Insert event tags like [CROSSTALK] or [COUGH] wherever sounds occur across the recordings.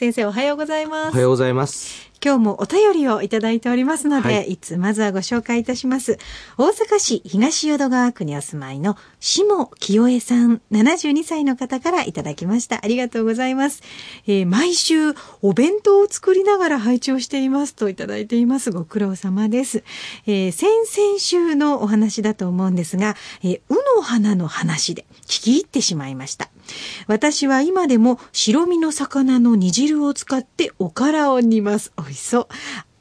先生おはようございます。おはようございます。今日もお便りをいただいておりますので、はいい、つまずはご紹介いたします。大阪市東淀川区にお住まいの下清江さん、72歳の方からいただきました。ありがとうございます。えー毎週お弁当を作りながら拝聴していますといただいています。ご苦労様です。えー先々週のお話だと思うんですが、えー、うの花の話で聞き入ってしまいました。私は今でも白身の魚の煮汁を使っておからを煮ます。美味しそう。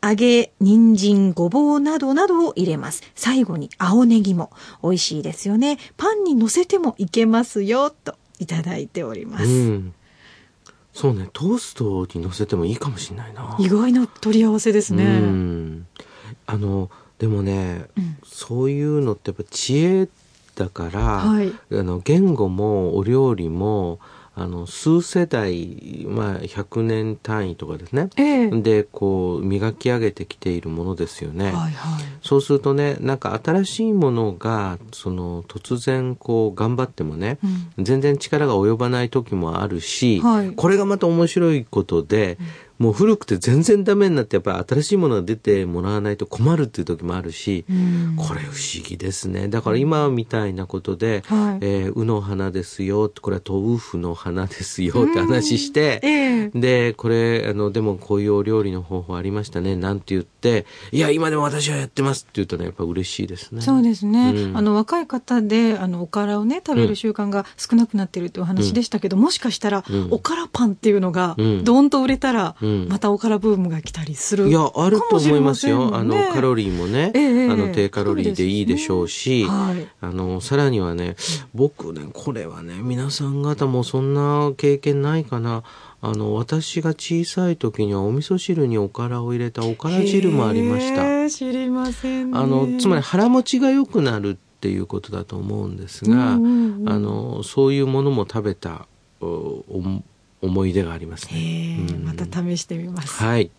揚げ、人参、ごぼうなどなどを入れます。最後に青ネギも美味しいですよね。パンに乗せてもいけますよ、といただいております。うん。そうね、トーストに乗せてもいいかもしれないな。意外な取り合わせですね。うん。あの、でもね、うんそういうのってやっぱ知恵だから、はいあの言語もお料理もあの数世代、まあ、100年単位とかですね、ええ。でこう磨き上げてきているものですよね。はいはい。そうするとねなんか新しいものがその突然こう頑張ってもね、うん。全然力が及ばない時もあるし、はい。これがまた面白いことで、もう古くて全然ダメになってやっぱり新しいものが出てもらわないと困るっていう時もあるし、うん。これ不思議ですね。だから今みたいなことで「はい。えー、うの花ですよ」これは豆腐の花ですよって話して、ええ。でこれあのでもこういうお料理の方法ありましたねなんて言って「いや今でも私はやってます」って言うとねやっぱ嬉しいですね。そうですね、うん。あの若い方であのおからをね食べる習慣が少なくなってるっていうお話でしたけど、もしかしたら、うん。おからパンっていうのがうん。ドーンと売れたら、うんまたおからブームが来たりするいやあると思いますよ。あのカロリーもね、ええあの低カロリーでいいでしょうし、はいあのさらにはね、僕ねこれはね皆さん方もそんな経験ないかな。あの私が小さい時にはお味噌汁におからを入れたおから汁もありました。知りませんねあのつまり腹持ちが良くなるっていうことだと思うんですが、うんうんうんあのそういうものも食べた思い出がありますへね。えうん。また試してみます。はい。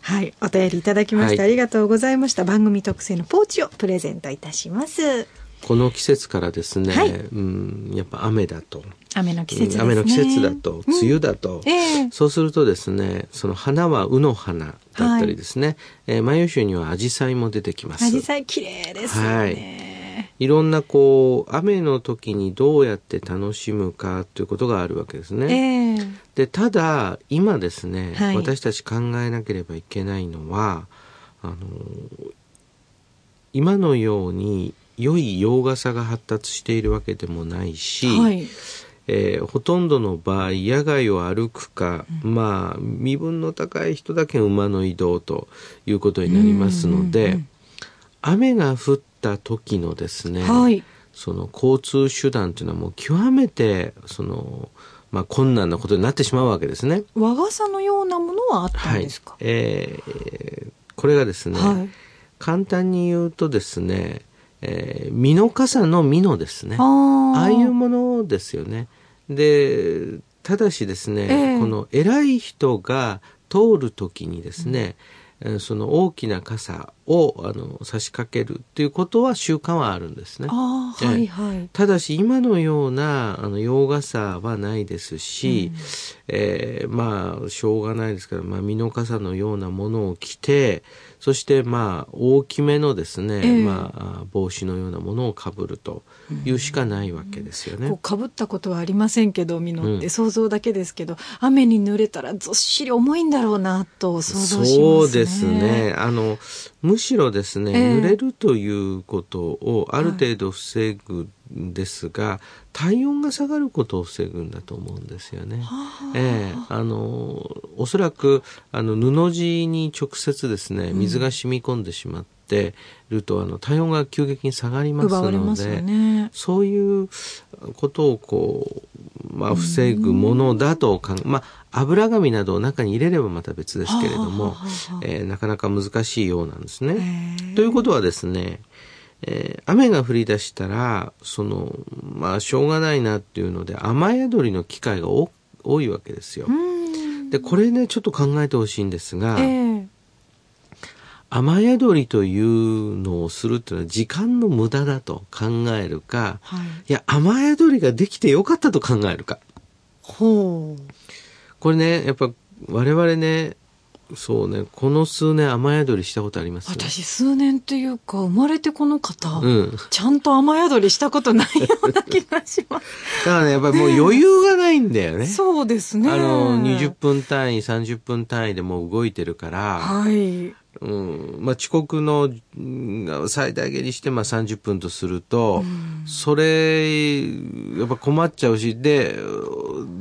はいお便りいただきまして、はい。ありがとうございました。番組特製のポーチをプレゼントいたします。この季節からですね、はい。うん、やっぱ雨だと、雨の季節ですね。雨の季節だと、梅雨だと、ええ。そうするとですね、その花はうの花だったりですね、えー万葉集には紫陽花も出てきます。アジサイ綺麗ですよね、いろんなこう雨の時にどうやって楽しむかということがあるわけですね。ええでただ今ですね、はい。私たち考えなければいけないのはあの今のように良い洋傘が発達しているわけでもないし、はい。えーほとんどの場合野外を歩くか、まあ身分の高い人だけ馬の移動ということになりますので、うんうんうん雨が降った時のですね、はい。その交通手段というのはもう極めてその、まあ、困難なことになってしまうわけですね。和傘のようなものはあったはいんですか、えーこれがですね、はい。簡単に言うとですね、えー、身の傘の身のですね。あああいうものですよね。でただしですね、ええ。この偉い人が通る時にですね、えーその大きな傘をあの差し掛けるっていうことは習慣はあるんですね。はいはい、ただし今のようなあの洋傘はないですし、えーまあしょうがないですから、まあ、身の傘のようなものを着てそしてまあ大きめのですね、ええ。まあ、帽子のようなものをかぶるというしかないわけですよね。こうかぶったことはありませんけどミノって、うん。想像だけですけど雨に濡れたらずっしり重いんだろうなと想像しますね。そうですね。あのむしろですね、ええ。濡れるということをある程度防ぐんですが、体温が下がることを防ぐんだと思うんですよね。はあええ。あのおそらくあの布地に直接ですね水が染み込んでしまってると、あの体温が急激に下がりますので、ね。そういうことをこう、まあ、防ぐものだと考え、まあ、油紙などを中に入れればまた別ですけれどもえーなかなか難しいようなんですね。ということはですね、えー雨が降り出したら、その、まあ、しょうがないなっていうので、雨宿りの機会が多多いわけですよう。んで、これね、ちょっと考えてほしいんですが、ええ雨宿りというのをするっていうのは時間の無駄だと考えるか、はいいや、雨宿りができてよかったと考えるか。ほうこれね、やっぱ我々ね、そうね、この数年雨宿りしたことあります私数年っていうか生まれてこの方、うん。ちゃんと雨宿りしたことないような気がします。[LAUGHS] だからね、やっぱりもう余裕がないんだよね。そうですね。あの、20分単位、30分単位でもう動いてるから、はい。うん、まあ遅刻のうん最大限にしてまあ30分とすると、うんそれ、やっぱ困っちゃうし、で、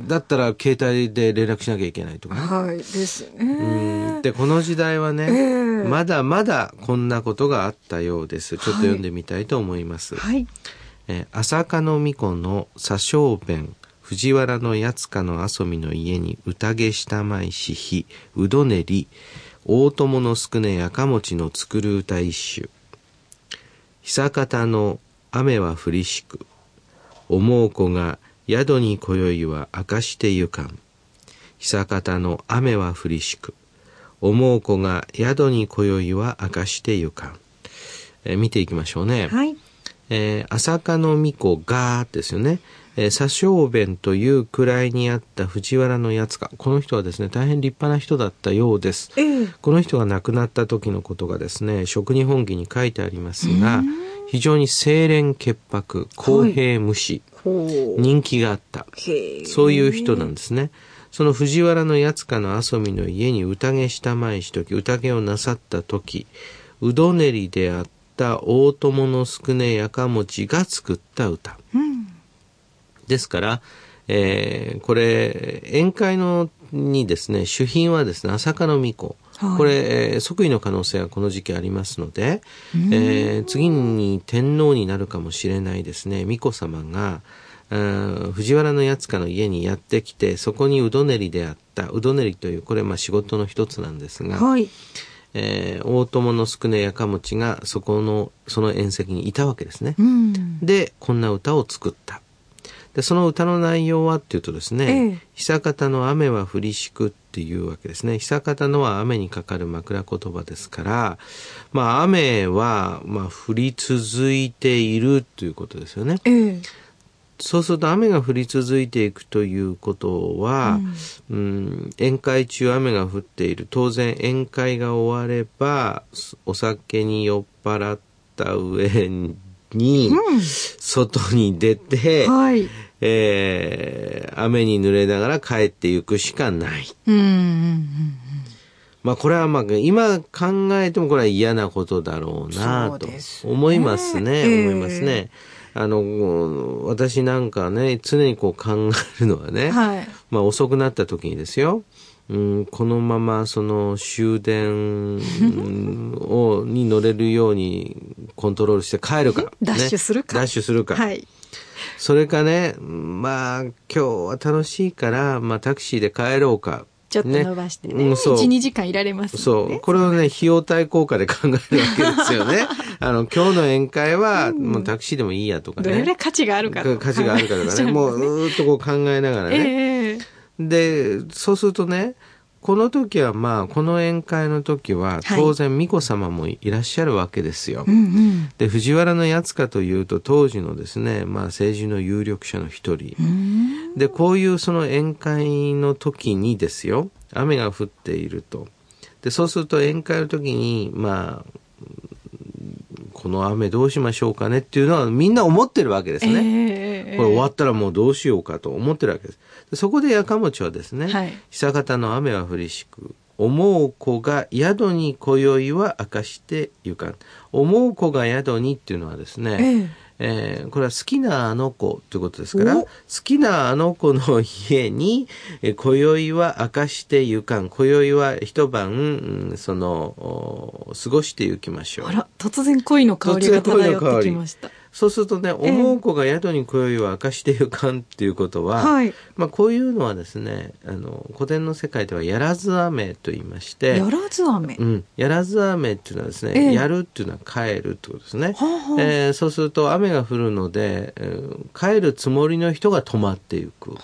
だったら携帯で連絡しなきゃいけないとかね。はい。ですうんね。で、この時代はね、ええまだまだこんなことがあったようです。ちょっと読んでみたいと思います。はい。えー朝香の巫女の左小弁藤原の八つの遊びの家に宴したまいし日うどねり大友の少ねやかもちの作る歌一首。久方の雨は降りしく。思う子が宿に今宵は明かしてゆかん。久方の雨は降りしく。思う子が宿に今宵は明かしてゆかん、え見ていきましょうね。はい。えー、朝香の巫女がですよね。えー、左小弁という位にあった藤原のやつか。この人はですね、大変立派な人だったようです。ええこの人が亡くなった時のことがですね、食日本記に書いてありますが、非常に清廉潔白、公平無視、ほう。人気があった。そういう人なんですね。その藤原のやつかの遊びの家に宴したまいしとき、宴をなさった時、うどねりであった大友の少ねやかもちが作った歌。うん。ですから、えーこれ、宴会のにですね、主品はですね、朝香の巫女。はいこれ、えー即位の可能性がこの時期ありますので、えー次に天皇になるかもしれないですね、巫女様が、藤原のやつかの家にやってきて、そこにうどねりであった、うどねりという、これまあ仕事の一つなんですが、はい。えー大友の少ねやかもちがそこの、その宴席にいたわけですね。うん。で、こんな歌を作った。で、その歌の内容はっていうとですね、ええ久方の雨は降りしくっていうわけですね。久方のは雨にかかる枕言葉ですから、まあ雨は、まあ降り続いているということですよね。ええそうすると雨が降り続いていくということは、うん、宴会中雨が降っている。当然宴会が終われば、お酒に酔っ払った上に、外に出て、はい。えー雨に濡れながら帰っていくしかない。うんうんうん。まあこれはまあ今考えてもこれは嫌なことだろうなと思いますね。ええ思いますね。あの、私なんかね、常にこう考えるのはね、はい。まあ遅くなった時にですよ、うん、このままその終電 [LAUGHS] をに乗れるようにコントロールして帰るか、[LAUGHS] ダッシュするかねダッシュするか。はい。それかね、まあ今日は楽しいから、まあタクシーで帰ろうか。ちょっと伸ばしてね。うんそう1、2時間いられますね。そう。これをね、費用対効果で考えるわけですよね。[LAUGHS] あの、今日の宴会は、もうタクシーでもいいやとかね。どれぐらい価値があるかと価値があるかとか [LAUGHS] ね。もう、うーっとこう考えながらね。ええで、そうするとね、この時はまあ、この宴会の時は、はい当然、巫女様もいらっしゃるわけですよ。うんうん。で、藤原のやつかというと、当時のですね、まあ、政治の有力者の一人。うんで、こういうその宴会の時にですよ、雨が降っていると。で、そうすると宴会の時に、まあ、この雨どうしましょうかねっていうのはみんな思ってるわけですね。ええこれ終わったらもうどうしようかと思ってるわけです。でそこでやかもちはですね、はい久方の雨は降りしく、思う子が宿に今宵は明かしてゆかん。思う子が宿にっていうのはですね、えええーこれは好きなあの子ということですから、お好きなあの子の家に、えー今宵は明かしてゆかん。今宵は一晩、うんその、お過ごしてゆきましょうあ。ら、突然恋の香りが漂ってきました。そうするとね、思う子が宿に今宵は明かしてゆかんっていうことは、はい。まあこういうのはですね、あの、古典の世界ではやらず雨と言いまして、やらず飴。うん、やらず雨っていうのはですね、ええやるっていうのは帰るってことですね。はあはあえーそうすると雨が降るので、えー帰るつもりの人が止まっていく。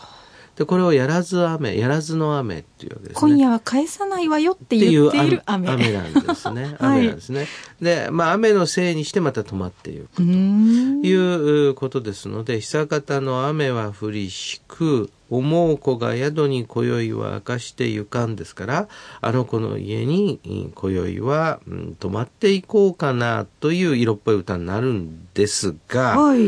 で、これをやらず雨、やらずの雨っていうわけですね。今夜は返さないわよって言うっている雨。雨なんですね。[LAUGHS] はい雨なんですね。で、まあ雨のせいにしてまた止まっていく。ということですので、久方の雨は降りしく、思う子が宿に今宵は明かしてゆかんですから、あの子の家にうん今宵は、うん泊まっていこうかなという色っぽい歌になるんですが、はい。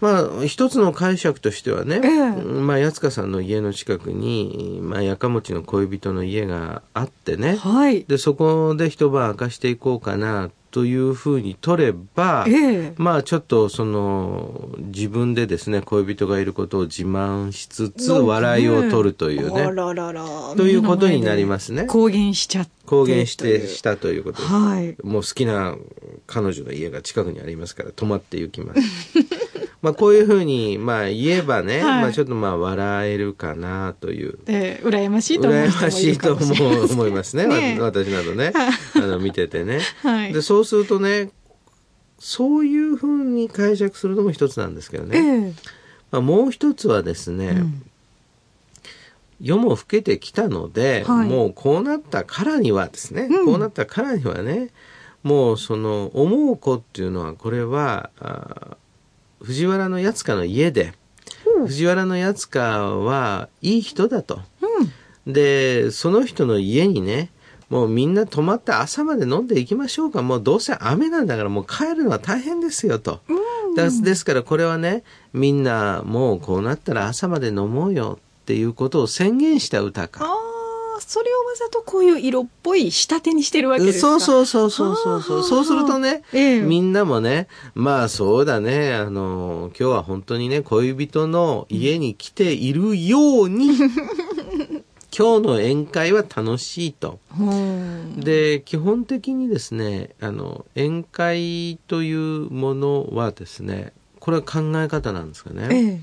まあ、一つの解釈としてはね、ええまあ、八塚さんの家の近くに、まあ、やかもちの恋人の家があってね、はい。で、そこで一晩明かしていこうかなというふうに取れば、ええまあちょっとその自分でですね恋人がいることを自慢しつつ笑いを取るというあねららら。ということになりますね公言しちゃって。公言してしたということです、はい。もう好きな彼女の家が近くにありますから泊まって行きます [LAUGHS] まあこういうふうにまあ言えばね、はい。まあちょっとまあ笑えるかなという。ええ羨ましいと思羨ましいと思思いますね。[LAUGHS] ね私などね。あの見ててね。はい。でそうするとねそういうふうに解釈するのも一つなんですけどえね、えまあ、もう一つはですね、うん。夜も更けてきたので、はい。もうこうなったからにはですね、うん。こうなったからにはねもうその思う子っていうのはこれは藤原のやつかの家でうん藤原のやつかはいい人だと。うん。でその人の家にねもうみんな泊まって朝まで飲んでいきましょうかもうどうせ雨なんだからもう帰るのは大変ですよと。ですですからこれはねみんなもうこうなったら朝まで飲もうよっていうことを宣言した歌あか。あ、それをわざとこういう色っぽい仕立てにしてるわけですか？そうそうそうそうそうそう。するとね、ええみんなもね、まあそうだね、あの、今日は本当にね、恋人の家に来ているように、[LAUGHS] 今日の宴会は楽しいと。うんで、基本的にですね、あの、宴会というものはですね、これは考え方なんですかね。ええ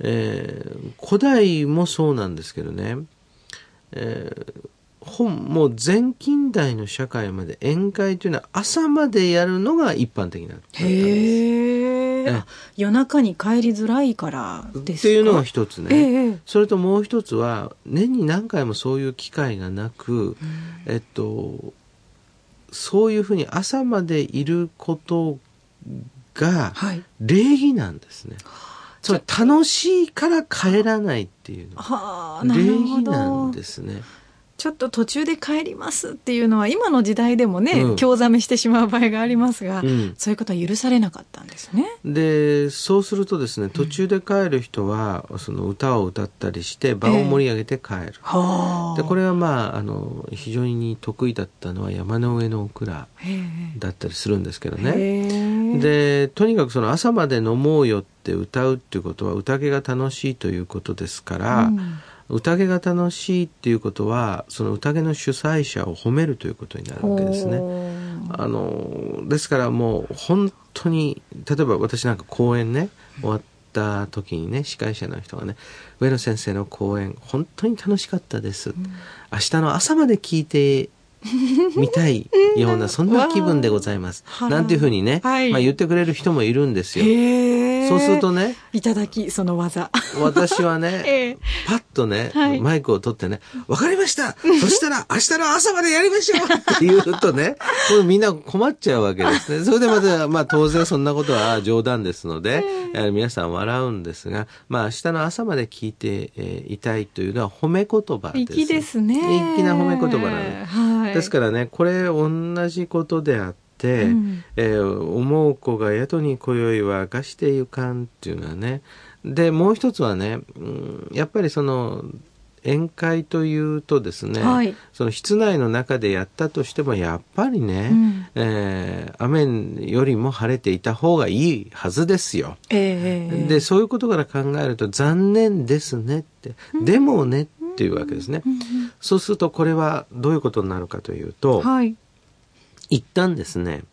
えー古代もそうなんですけどね、えー本もう前近代の社会まで宴会というのは朝までやるのが一般的なへええ。あ夜中に帰りづらいからですか？っていうのが一つね、えそれともう一つは年に何回もそういう機会がなく、えっとそういうふうに朝までいることがはい。礼儀なんですね。それ楽しいから帰らないっていうのは礼儀なんどですね。ちょっと途中で帰りますっていうのは今の時代でもね、うん興ざめしてしまう場合がありますが、うんそういうことは許されなかったんですね？でそうするとですね途中で帰る人は、その歌を歌ったりして場を盛り上げて帰る。はあ。でこれはまああの非常に得意だったのは山の上のオクラだったりするんですけどね。へえでとにかくその朝まで飲もうよって歌うっていうことは宴が楽しいということですから、うん宴が楽しいっていうことはその宴の主催者を褒めるということになるわけですね。あのですからもう本当に例えば私なんか講演ね終わった時にね司会者の人がね「上野先生の講演本当に楽しかったです」明日の朝まで聞いてみたいようなそんな気分でございます。[LAUGHS] なんていうふうにね、はい。まあ、言ってくれる人もいるんですよ。そうするとねいただきその技。私はね、[LAUGHS] ええパッとね、はいマイクを取ってね、わかりましたそしたら明日の朝までやりましょうって言うとね、これみんな困っちゃうわけですね。それでまた、まあ当然そんなことは冗談ですので、えー皆さん笑うんですが、まあ明日の朝まで聞いて、えーいたいというのは褒め言葉です。粋ですね。粋な褒め言葉なの。はい。ですからね、これ同じことであって、うん。えー思う子が宿に今宵は明かしてゆかんっていうのはね。でもう一つはね、うんやっぱりその宴会というとですね、はい。その室内の中でやったとしてもやっぱりね、うん。えー雨よりも晴れていた方がいいはずですよ。ええでそういうことから考えると残念ですねって、でもねっていうわけですね。うん。そうするとこれはどういうことになるかというと、はい。一旦ですね、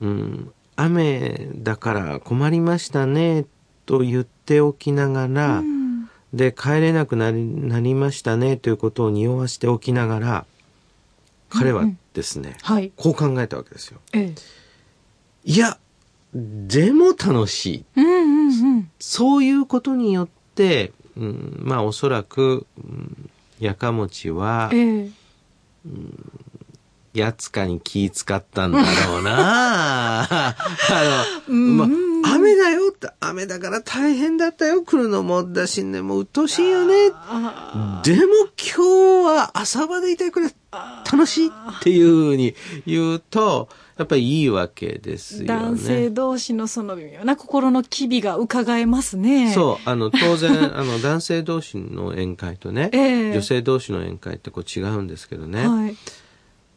うん、雨だから困りましたねと言っておきながら、うんで帰れなくなりなりましたねということを匂わしておきながら彼はですね、はい。こう考えたわけですよ。ええ。いやでも楽しいうんうんうん。そういうことによって、うん、まあおそらく、うん、やかもちはええ。やつかに気使ったんだろうな [LAUGHS] あの、うんまあ、雨だよって、雨だから大変だったよ、来るのもだしね、もう鬱陶しいよね。あでも今日は朝までいてくれ、楽しいっていうふうに言うと、やっぱりいいわけですよね。男性同士のその微妙な心の機微が伺えますね。そう、あの、当然、あの、男性同士の宴会とね、[LAUGHS] ええ女性同士の宴会ってこう違うんですけどね、はい。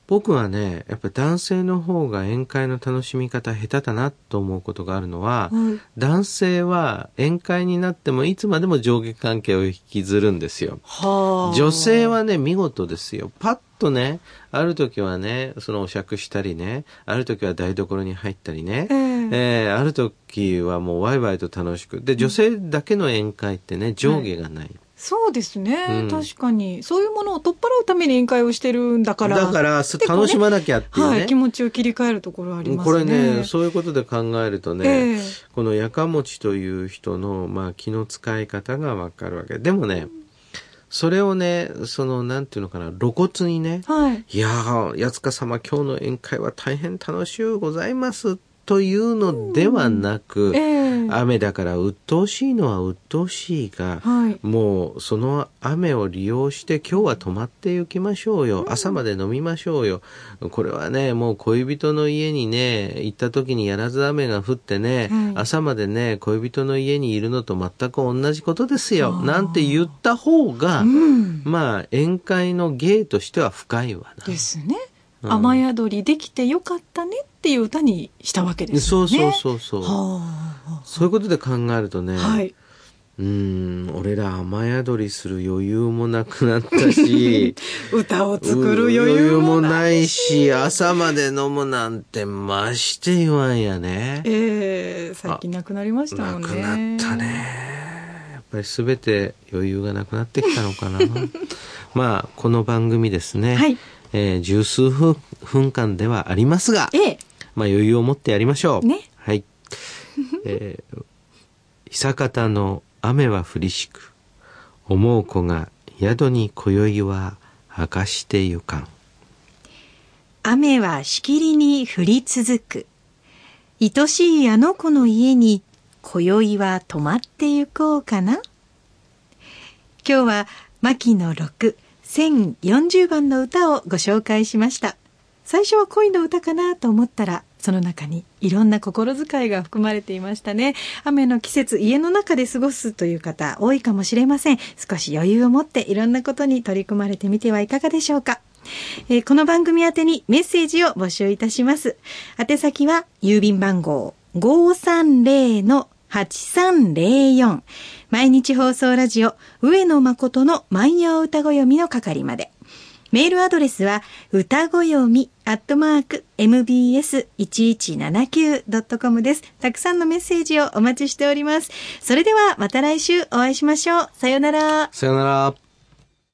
僕はね、やっぱり男性の方が宴会の楽しみ方下手だなと思うことがあるのは、はい男性は宴会になってもいつまでも上下関係を引きずるんですよ。はあ。女性はね、見事ですよ。パッとね、ある時はね、そのお酌したりね、ある時は台所に入ったりね、えええーある時はもうワイワイと楽しく。で、女性だけの宴会ってね、上下がない。そうですね、うん確かに。そういうものを取っ払うために宴会をしてるんだから。だから、す楽しまなきゃっていうね。はい、気持ちを切り替えるところはありますね。これね、そういうことで考えるとね、ええこのやかもちという人の、まあ、気の使い方がわかるわけ。でもね、それをね、その、なんていうのかな、露骨にね、はい。いやー、八塚様、今日の宴会は大変楽しゅうございます、というのではなく、ええ雨だから鬱陶しいのは鬱陶しいが、はい。もうその雨を利用して今日は泊まって行きましょうよ。朝まで飲みましょうよ。これはね、もう恋人の家にね、行った時にやらず雨が降ってね、はい朝までね、恋人の家にいるのと全く同じことですよ。なんて言った方が、うん。まあ宴会の芸としては深いわな。ですね。うん雨宿りできてよかったねっていう歌にしたわけですよそうね。そうそうそう。はそういうことで考えるとね、あ。はい。うーん、俺ら雨宿りする余裕もなくなったし、[LAUGHS] 歌を作る余裕もない。し、朝まで飲むなんてまして言わんやね。ええ最近なくなりましたもなんくね。なったね。やっぱり全て余裕がなくなってきたのかな。[LAUGHS] まあ、この番組ですね。はいえー十数分分間ではありますが、ええ。まあ余裕を持ってやりましょう。ねはい。えー、久方の雨は降りしく、思う子が宿に今宵は明かしてゆかん。雨はしきりに降り続く。愛しいあの子の家に今宵は泊まってゆこうかな。今日は牧野六1040番の歌をご紹介しました。最初は恋の歌かなと思ったら、その中にいろんな心遣いが含まれていましたね。雨の季節、家の中で過ごすという方多いかもしれません。少し余裕を持っていろんなことに取り組まれてみてはいかがでしょうか。えーこの番組宛てにメッセージを募集いたします。宛先は郵便番号530の8304毎日放送ラジオ上野誠の万葉歌子読みの係まで。メールアドレスは歌子読みアットマーク mbs1179.com です。たくさんのメッセージをお待ちしております。それではまた来週お会いしましょう。さよなら。さよなら。